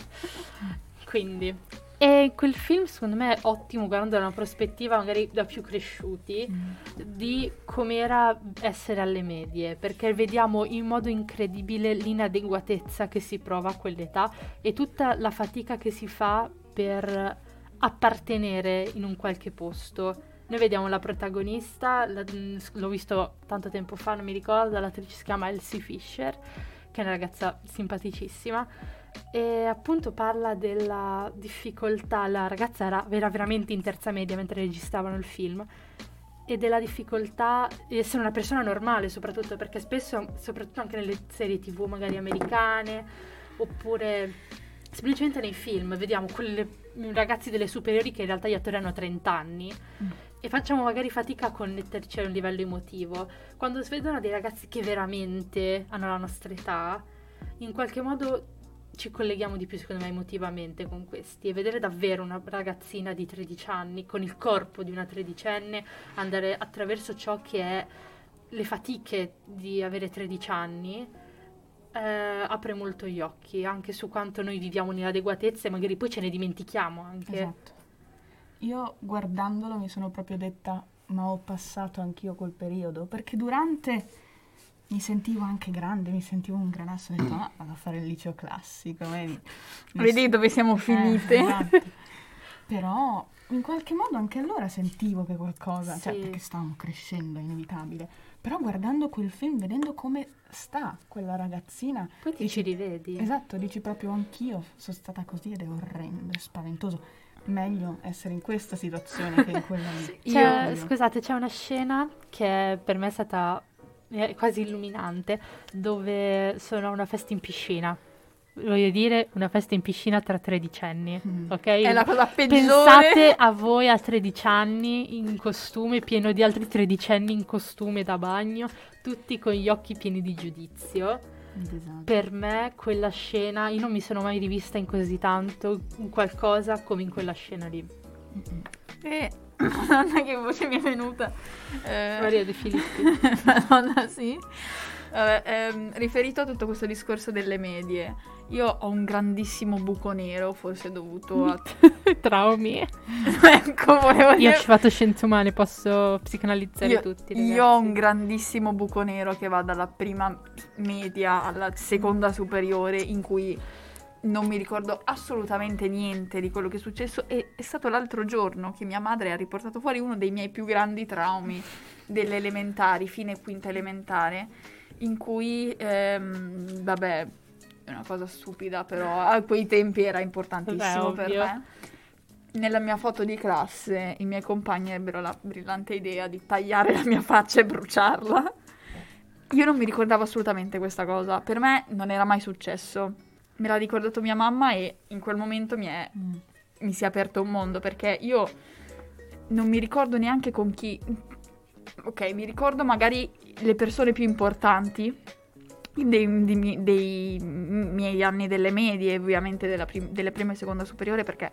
Speaker 3: Quindi, E quel film secondo me è ottimo guardando da una prospettiva magari da più cresciuti
Speaker 1: Mm.
Speaker 3: di com'era essere alle medie, perché vediamo in modo incredibile l'inadeguatezza che si prova a quell'età e tutta la fatica che si fa per appartenere in un qualche posto. Noi vediamo la protagonista, la- l'ho visto tanto tempo fa, non mi ricordo, l'attrice si chiama Elsie Fisher, che è una ragazza simpaticissima e appunto parla della difficoltà, la ragazza era, era veramente in terza media mentre registravano il film. E della difficoltà di essere una persona normale soprattutto perché spesso, soprattutto anche nelle serie tv magari americane oppure semplicemente nei film. Vediamo quelle ragazzi delle superiori che in realtà gli attori hanno 30 anni.
Speaker 1: Mm.
Speaker 3: e facciamo magari fatica a connetterci a un livello emotivo. Quando si vedono dei ragazzi che veramente hanno la nostra età in qualche modo ci colleghiamo di più secondo me emotivamente con questi. E vedere davvero una ragazzina di 13 anni con il corpo di una tredicenne andare attraverso ciò che è le fatiche di avere 13 anni eh, apre molto gli occhi anche su quanto noi viviamo nell'adeguatezza e magari poi ce ne dimentichiamo anche.
Speaker 1: Esatto. Io guardandolo mi sono proprio detta, ma ho passato anch'io quel periodo, perché durante mi sentivo anche grande, mi sentivo un granasso, ho detto, ah, vado a fare il liceo classico, vedi?
Speaker 2: Vedi dove siamo
Speaker 1: Eh,
Speaker 2: finite?
Speaker 1: esatto. Però in qualche modo anche allora sentivo che qualcosa, cioè
Speaker 3: Sì.
Speaker 1: perché stavamo crescendo, è inevitabile. Però guardando quel film, vedendo come sta quella ragazzina,
Speaker 3: poi ti ci rivedi
Speaker 1: esatto, dici proprio anch'io sono stata così ed è orrendo, è spaventoso. Meglio essere in questa situazione che in quella lì. Io-
Speaker 3: scusate, c'è una scena che per me è stata eh, quasi illuminante, dove sono a una festa in piscina. Voglio dire, una festa in piscina tra tredicenni,
Speaker 1: Mm.
Speaker 3: ok?
Speaker 2: È la cosa peggiore.
Speaker 3: Pensate a voi a 13 anni in costume, pieno di altri tredicenni in costume da bagno, tutti con gli occhi pieni di giudizio.
Speaker 1: Disagio.
Speaker 3: Per me quella scena, io non mi sono mai rivista in così tanto in qualcosa come in quella scena lì.
Speaker 1: Mm-mm.
Speaker 2: E... Madonna che voce mi è venuta. Eh,
Speaker 3: Maria De Filippi.
Speaker 2: Madonna, sì. Vabbè, ehm, riferito a tutto questo discorso delle medie, io ho un grandissimo buco nero, forse dovuto a...
Speaker 3: Traumi.
Speaker 2: ecco, volevo
Speaker 3: Io
Speaker 2: dire...
Speaker 3: ho fatto scienze umane, posso psicanalizzare
Speaker 2: Io,
Speaker 3: tutti.
Speaker 2: io ho un
Speaker 3: ragazzi.
Speaker 2: grandissimo buco nero che va dalla prima media alla seconda superiore in cui non mi ricordo assolutamente niente di quello che è successo e è stato l'altro giorno che mia madre ha riportato fuori uno dei miei più grandi traumi delle elementari, fine quinta elementare, in cui, ehm, vabbè, è una cosa stupida, però a quei tempi era importantissimo
Speaker 3: Beh,
Speaker 2: per me. Nella mia foto di classe i miei compagni ebbero la brillante idea di tagliare la mia faccia e bruciarla. Io non mi ricordavo assolutamente questa cosa, per me non era mai successo. Me l'ha ricordato mia mamma e in quel momento mi, è-
Speaker 1: Mm.
Speaker 2: mi si è aperto un mondo perché io non mi ricordo neanche con chi. Ok, mi ricordo magari le persone più importanti dei, dei dei miei anni delle medie, ovviamente della prim- delle prime e seconda superiore perché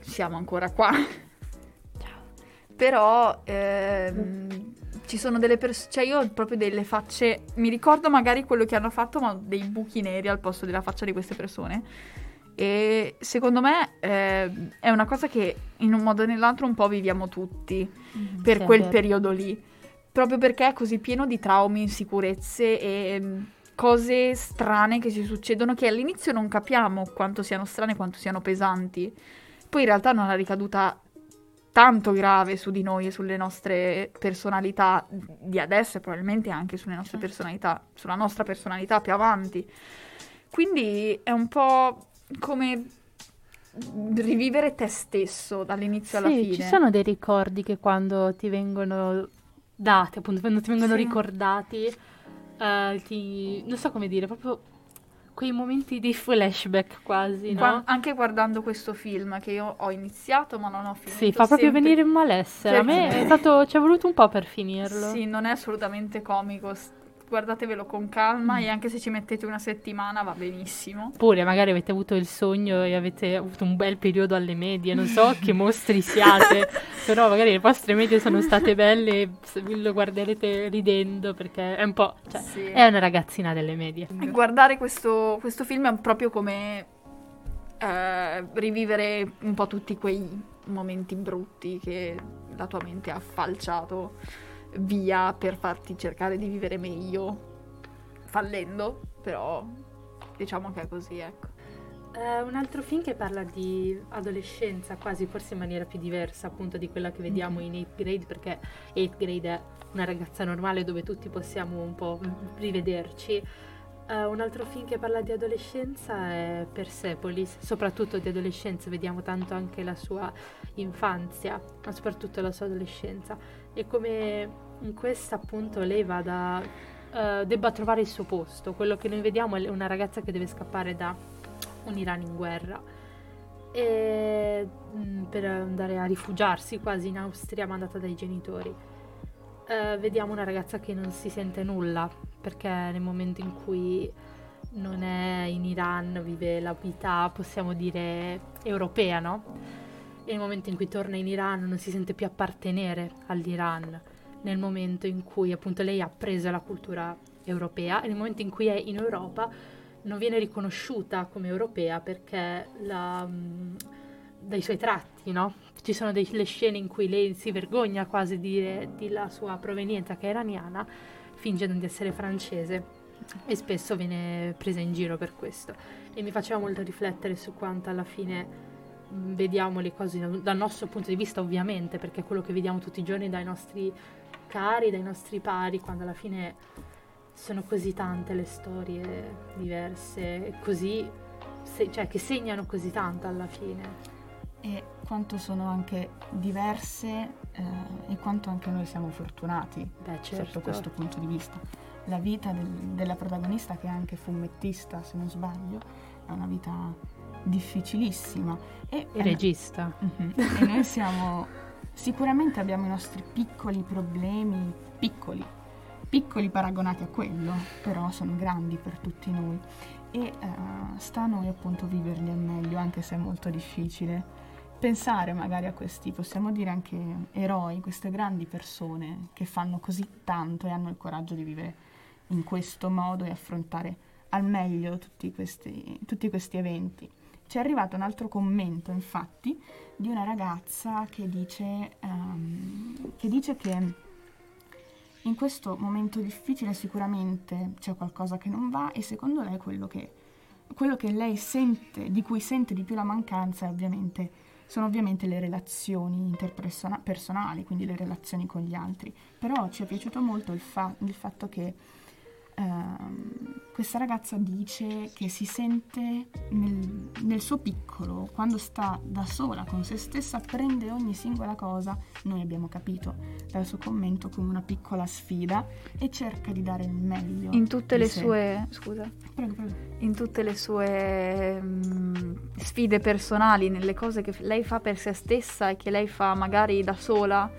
Speaker 2: siamo ancora qua. Però ehm, ci sono delle persone, cioè io ho proprio delle facce, mi ricordo magari quello che hanno fatto, ma dei buchi neri al posto della faccia di queste persone. E secondo me eh, è una cosa che in un modo o nell'altro un po' viviamo tutti
Speaker 1: Mhm.
Speaker 2: per
Speaker 3: Sì,
Speaker 2: quel periodo lì. Proprio perché è così pieno di traumi, insicurezze e mm, cose strane che ci succedono che all'inizio non capiamo quanto siano strane, quanto siano pesanti. Poi in realtà hanno una ricaduta tanto grave su di noi e sulle nostre personalità di adesso e probabilmente anche sulle nostre
Speaker 1: Certo.
Speaker 2: personalità, sulla nostra personalità più avanti. Quindi è un po' come rivivere te stesso dall'inizio alla
Speaker 3: Sì,
Speaker 2: fine.
Speaker 3: ci sono dei ricordi che quando ti vengono dati, appunto, quando ti vengono
Speaker 2: Sì.
Speaker 3: ricordati, eh, ti... non so come dire, proprio quei momenti di flashback quasi, no?
Speaker 2: Qua- anche guardando questo film che io ho iniziato ma non ho finito.
Speaker 3: Sì, fa proprio
Speaker 2: sempre-
Speaker 3: venire un malessere. A me è stato, ci è voluto un po' per finirlo.
Speaker 2: Sì, non è assolutamente comico. Guardatevelo con calma e anche se ci mettete una settimana va benissimo.
Speaker 3: Oppure magari avete avuto il sogno e avete avuto un bel periodo alle medie, non so che mostri siate, però magari le vostre medie sono state belle e lo guarderete ridendo perché è un po', cioè,
Speaker 2: Sì.
Speaker 3: è una ragazzina delle medie.
Speaker 2: E guardare questo, questo film è proprio come eh, rivivere un po' tutti quei momenti brutti che la tua mente ha falciato via per farti cercare di vivere meglio, fallendo, però diciamo che è così, ecco.
Speaker 3: Uh, un altro film che parla di adolescenza, quasi forse in maniera più diversa appunto di quella che vediamo in 8th grade, perché 8th grade è una ragazza normale dove tutti possiamo un po' rivederci. Uh, un altro film che parla di adolescenza è Persepolis, soprattutto di adolescenza, vediamo tanto anche la sua infanzia, ma soprattutto la sua adolescenza. E come in questa appunto lei vada, uh, debba trovare il suo posto. Quello che noi vediamo è una ragazza che deve scappare da un Iran in guerra e, mh, mm, per andare a rifugiarsi quasi in Austria mandata dai genitori. Uh, vediamo una ragazza che non si sente nulla perché nel momento in cui non è in Iran vive la vita, possiamo dire, europea, no? E nel momento in cui torna in Iran non si sente più appartenere all'Iran, nel momento in cui appunto lei ha preso la cultura europea e nel momento in cui è in Europa non viene riconosciuta come europea perché la, mh, dai suoi tratti, no? Ci sono delle scene in cui lei si vergogna quasi di dire della sua provenienza che è iraniana, fingendo di essere francese e spesso viene presa in giro per questo. E mi faceva molto riflettere su quanto alla fine vediamo le cose dal nostro punto di vista ovviamente, perché è quello che vediamo tutti i giorni dai nostri cari, dai nostri pari, quando alla fine sono così tante le storie diverse, così, se, cioè che segnano così tanto alla fine.
Speaker 1: E quanto sono anche diverse eh, e quanto anche noi siamo fortunati
Speaker 3: Beh, certo.
Speaker 1: sotto questo punto di vista. La vita del, della protagonista, che è anche fumettista se non sbaglio, è una vita difficilissima.
Speaker 3: E, e regista.
Speaker 1: Uh-huh. e noi siamo, sicuramente abbiamo i nostri piccoli problemi, piccoli, piccoli paragonati a quello, però sono grandi per tutti noi e uh, sta a noi appunto viverli al meglio, anche se è molto difficile. Pensare magari a questi, possiamo dire anche eroi, queste grandi persone che fanno così tanto e hanno il coraggio di vivere in questo modo e affrontare al meglio tutti questi, tutti questi eventi. Ci è arrivato un altro commento, infatti, di una ragazza che dice, um, che, dice che in questo momento difficile sicuramente c'è qualcosa che non va e secondo lei quello che, quello che lei sente, di cui sente di più la mancanza ovviamente, sono ovviamente le relazioni interpersonali, quindi le relazioni con gli altri. Però ci è piaciuto molto il, fa- il fatto che Uh, questa ragazza dice che si sente nel, nel, suo piccolo, quando sta da sola con se stessa, prende ogni singola cosa, noi abbiamo capito dal suo commento, come una piccola sfida e cerca di dare il meglio.
Speaker 2: In tutte le
Speaker 1: sé.
Speaker 2: sue, scusa,
Speaker 1: prego, prego.
Speaker 2: in tutte le sue um, sfide personali, nelle cose che lei fa per se stessa e che lei fa magari da sola.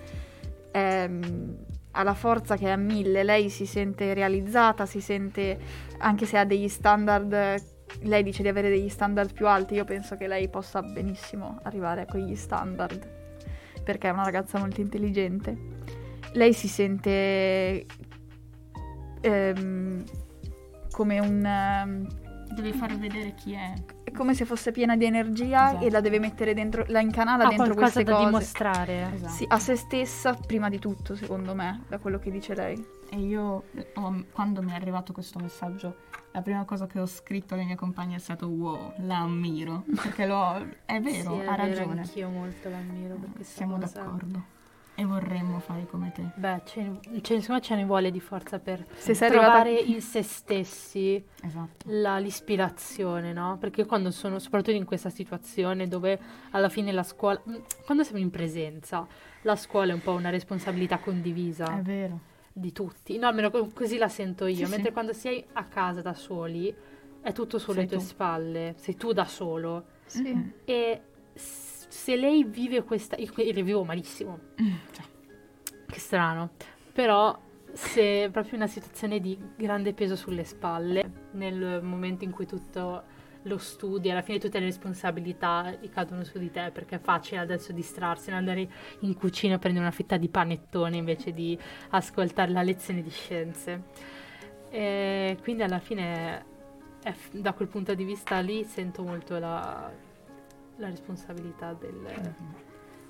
Speaker 2: Um, ha la forza che è a mille, lei si sente realizzata, si sente, anche se ha degli standard, lei dice di avere degli standard più alti, io penso che lei possa benissimo arrivare a quegli standard, perché è una ragazza molto intelligente. Lei si sente ehm, come un...
Speaker 1: Deve far vedere chi è
Speaker 2: come se fosse piena di energia esatto. e la deve mettere dentro, la incanala
Speaker 3: ha
Speaker 2: dentro queste
Speaker 3: da
Speaker 2: cose.
Speaker 3: dimostrare.
Speaker 2: Esatto. Sì, a se stessa prima di tutto, secondo me, da quello che dice lei.
Speaker 1: E io, oh, quando mi è arrivato questo messaggio, la prima cosa che ho scritto alle mie compagne è stato wow, la ammiro, perché lo, è vero,
Speaker 3: sì, è
Speaker 1: ha
Speaker 3: vero,
Speaker 1: ragione.
Speaker 3: Anch'io molto l'ammiro per questa
Speaker 1: Siamo
Speaker 3: cosa.
Speaker 1: d'accordo. E vorremmo fare come te.
Speaker 3: Beh, ce, ce, insomma ce ne vuole di forza per
Speaker 2: Se
Speaker 3: trovare
Speaker 2: arrivata...
Speaker 3: in se stessi
Speaker 1: esatto.
Speaker 3: la, l'ispirazione, no? Perché quando sono, soprattutto in questa situazione dove alla fine la scuola, mm, quando siamo in presenza, la scuola è un po' una responsabilità condivisa.
Speaker 1: È vero.
Speaker 3: Di tutti. No, almeno così la sento io.
Speaker 1: Sì,
Speaker 3: Mentre
Speaker 1: sì.
Speaker 3: quando sei a casa da soli, è tutto sulle
Speaker 1: Sei
Speaker 3: tue
Speaker 1: tu.
Speaker 3: spalle. Sei tu da solo.
Speaker 2: Sì.
Speaker 3: E se lei vive questa... Io le vivo malissimo.
Speaker 1: Mm, cioè,
Speaker 3: Che strano. Però se è proprio una situazione di grande peso sulle spalle, nel momento in cui tutto lo studi, alla fine tutte le responsabilità cadono su di te perché è facile adesso distrarsi, andare in cucina a prendere una fetta di panettone invece di ascoltare la lezione di scienze. E quindi alla fine è da quel punto di vista lì sento molto la, la responsabilità del,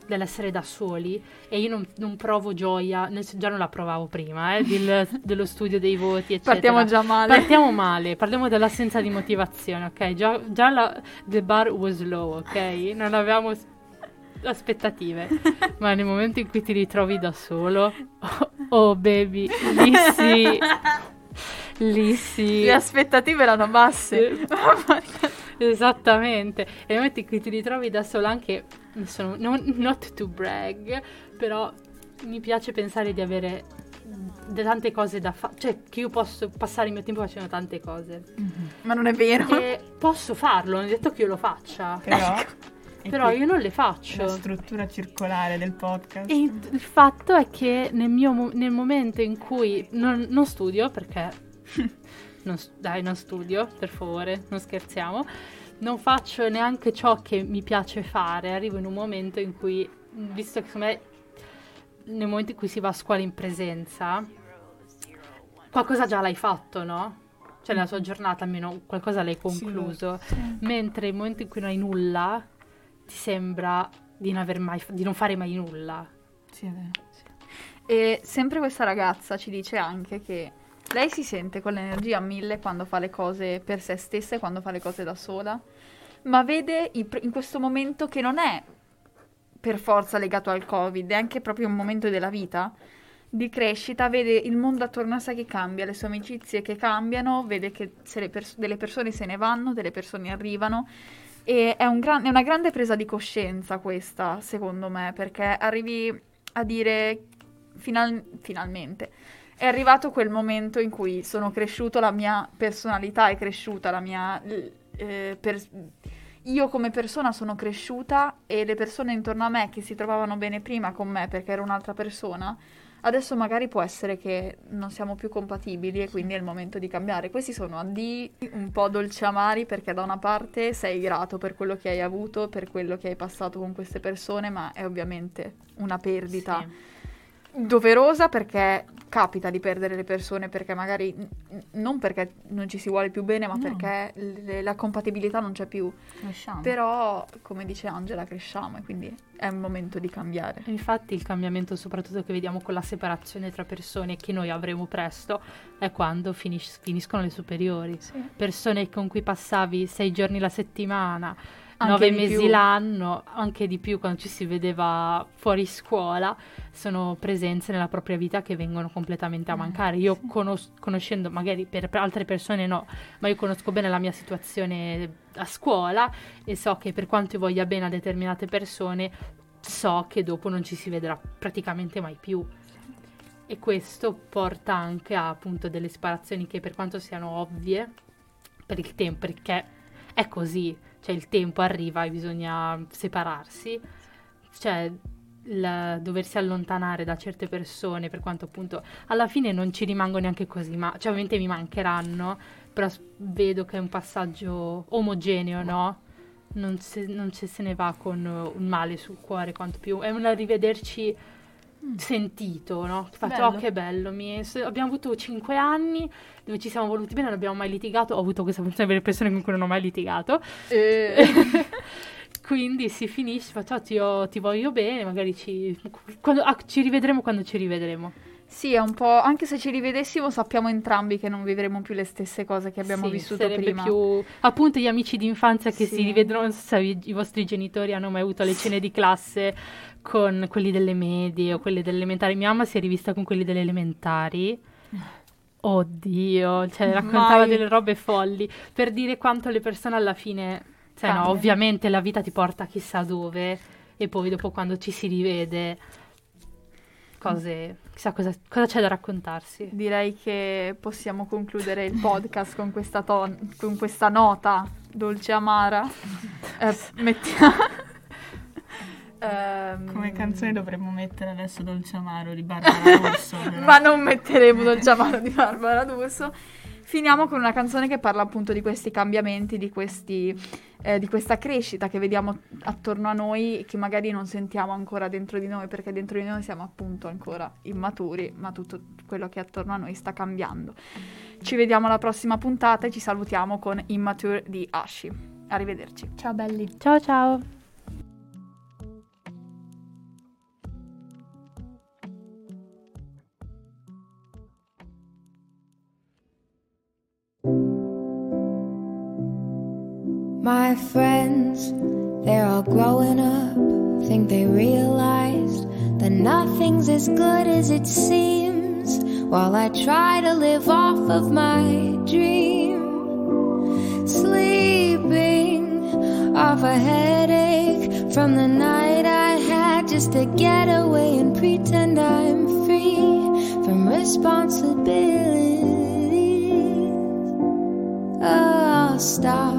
Speaker 3: dell'essere da soli e io non, non provo gioia, nel, già non la provavo prima, eh, del, dello studio dei voti, eccetera.
Speaker 2: Partiamo già male.
Speaker 3: Partiamo male, parliamo dell'assenza di motivazione, ok? Già, già la, the bar was low, ok? Non avevamo aspettative, ma nel momento in cui ti ritrovi da solo, oh, oh baby, lì sì, lì sì.
Speaker 2: Le aspettative erano basse.
Speaker 3: Esattamente. E momento in cui ti ritrovi da solo anche, sono, non, not to brag, però mi piace pensare di avere tante cose da fare, cioè che io posso passare il mio tempo facendo tante cose.
Speaker 2: Mm-hmm. Ma non è vero.
Speaker 3: E posso farlo, non è detto che io lo faccia.
Speaker 1: Però,
Speaker 3: Però io non le faccio.
Speaker 1: La struttura circolare del podcast.
Speaker 3: E il fatto è che nel, mio, nel momento in cui non, non studio, perché non, dai, non studio, per favore, non scherziamo, non faccio neanche ciò che mi piace fare, arrivo in un momento in cui, visto che secondo me nel momento in cui si va a scuola in presenza, qualcosa già l'hai fatto, no? Cioè nella tua giornata almeno qualcosa l'hai concluso,
Speaker 1: Sì, sì.
Speaker 3: mentre nel momento in cui non hai nulla, ti sembra di non, aver mai, di non fare mai nulla.
Speaker 1: Sì, è vero.
Speaker 2: E sempre questa ragazza ci dice anche che lei si sente con l'energia a mille quando fa le cose per se stessa e quando fa le cose da sola, ma vede in questo momento che non è per forza legato al Covid, è anche proprio un momento della vita di crescita, vede il mondo attorno a sé che cambia, le sue amicizie che cambiano, vede che pers- delle persone se ne vanno, delle persone arrivano e è, un gran- è una grande presa di coscienza questa, secondo me, perché arrivi a dire final- finalmente è arrivato quel momento in cui sono cresciuto, la mia personalità è cresciuta, la mia... eh, per- io come persona sono cresciuta e le persone intorno a me che si trovavano bene prima con me perché ero un'altra persona, adesso magari può essere che non siamo più compatibili e quindi è il momento di cambiare. Questi sono addii un po' dolci amari perché da una parte sei grato per quello che hai avuto, per quello che hai passato con queste persone, ma è ovviamente una perdita
Speaker 3: Sì.
Speaker 2: Doverosa perché capita di perdere le persone perché magari non perché non ci si vuole più bene, ma
Speaker 1: No.
Speaker 2: perché le- la compatibilità non c'è più.
Speaker 1: Lasciamo.
Speaker 2: Però, come dice Angela, cresciamo e quindi è un momento di cambiare.
Speaker 3: Infatti il cambiamento soprattutto che vediamo con la separazione tra persone che noi avremo presto è quando finis- finiscono le superiori. Persone con cui passavi sei giorni la settimana, nove mesi
Speaker 2: più.
Speaker 3: l'anno, anche di più quando ci si vedeva fuori scuola, sono presenze nella propria vita che vengono completamente a
Speaker 1: Eh,
Speaker 3: mancare. Io conos- conoscendo, magari per, per altre persone no, ma io conosco bene la mia situazione a scuola e so che per quanto io voglia bene a determinate persone, so che dopo non ci si vedrà praticamente mai più. E questo porta anche a appunto delle separazioni che per quanto siano ovvie per il tempo, perché è così, cioè il tempo arriva e bisogna separarsi, cioè il doversi allontanare da certe persone per quanto appunto alla fine non ci rimango neanche così, ma cioè ovviamente mi mancheranno, però vedo che è un passaggio omogeneo, no? Non, se, non ci se ne va con un male sul cuore, quanto più è un rivederci sentito, no? Faccio,
Speaker 1: Bello.
Speaker 3: oh che bello, mi- abbiamo avuto cinque anni dove ci siamo voluti bene, non abbiamo mai litigato, ho avuto questa funzione per le persone con cui non ho mai litigato, quindi si finisce, faccio, "Oh, ti, ho- ti voglio bene, magari ci, quando- ah, ci rivedremo quando ci rivedremo.
Speaker 2: Sì, è un po'. Anche se ci rivedessimo, sappiamo entrambi che non vivremo più le stesse cose che abbiamo
Speaker 3: Sì,
Speaker 2: vissuto prima.
Speaker 3: più appunto gli amici d'infanzia che
Speaker 2: Sì.
Speaker 3: si rivedono, non so se i, i vostri genitori hanno mai avuto le cene di classe con quelli delle medie o quelli delle elementari. Mia mamma si è rivista con quelli delle elementari. Oddio, cioè raccontava
Speaker 2: Mai.
Speaker 3: delle robe folli per dire quanto le persone alla fine, cioè no, ovviamente la vita ti porta chissà dove e poi dopo quando ci si rivede cose, chissà cosa, cosa c'è da raccontarsi.
Speaker 2: Direi che possiamo concludere il podcast con questa, ton- con questa nota dolce amara. Eh, mettiamo. Ehm,
Speaker 1: Come canzone dovremmo mettere adesso Dolce Amaro di Barbara D'Urso.
Speaker 2: Ma non metteremo Dolce Amaro di Barbara D'Urso. Finiamo con una canzone che parla appunto di questi cambiamenti, di, questi, eh, di questa crescita che vediamo attorno a noi e che magari non sentiamo ancora dentro di noi, perché dentro di noi siamo appunto ancora immaturi, ma tutto quello che è attorno a noi sta cambiando. Ci vediamo alla prossima puntata e ci salutiamo con Immature di Ashi. Arrivederci.
Speaker 1: Ciao belli.
Speaker 3: Ciao ciao!
Speaker 4: My friends, they're all growing up, think they realize that nothing's as good as it seems. While I try to live off of my dream, sleeping off a headache from the night I had just to get away and pretend I'm free from responsibility. Oh, stop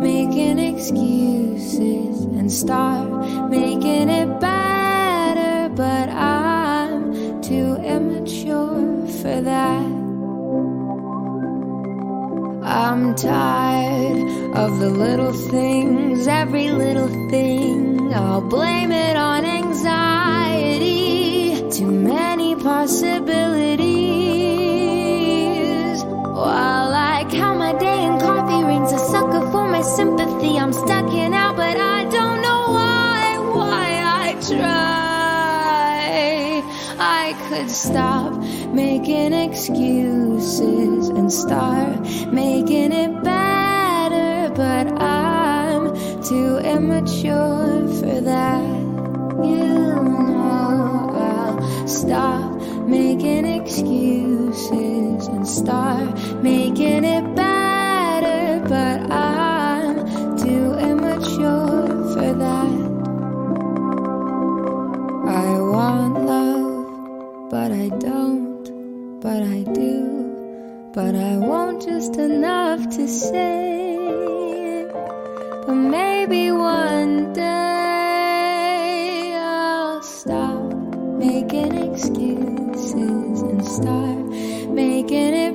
Speaker 4: making excuses and start making it better. But I'm too immature for that. I'm tired of the little things, every little thing. I'll blame it on anxiety. Too many possibilities. Stop making excuses and start making it better, but I'm too immature for that. You know I'll stop making excuses and start making it better, but I want just enough to say. But maybe one day I'll stop making excuses and start making it.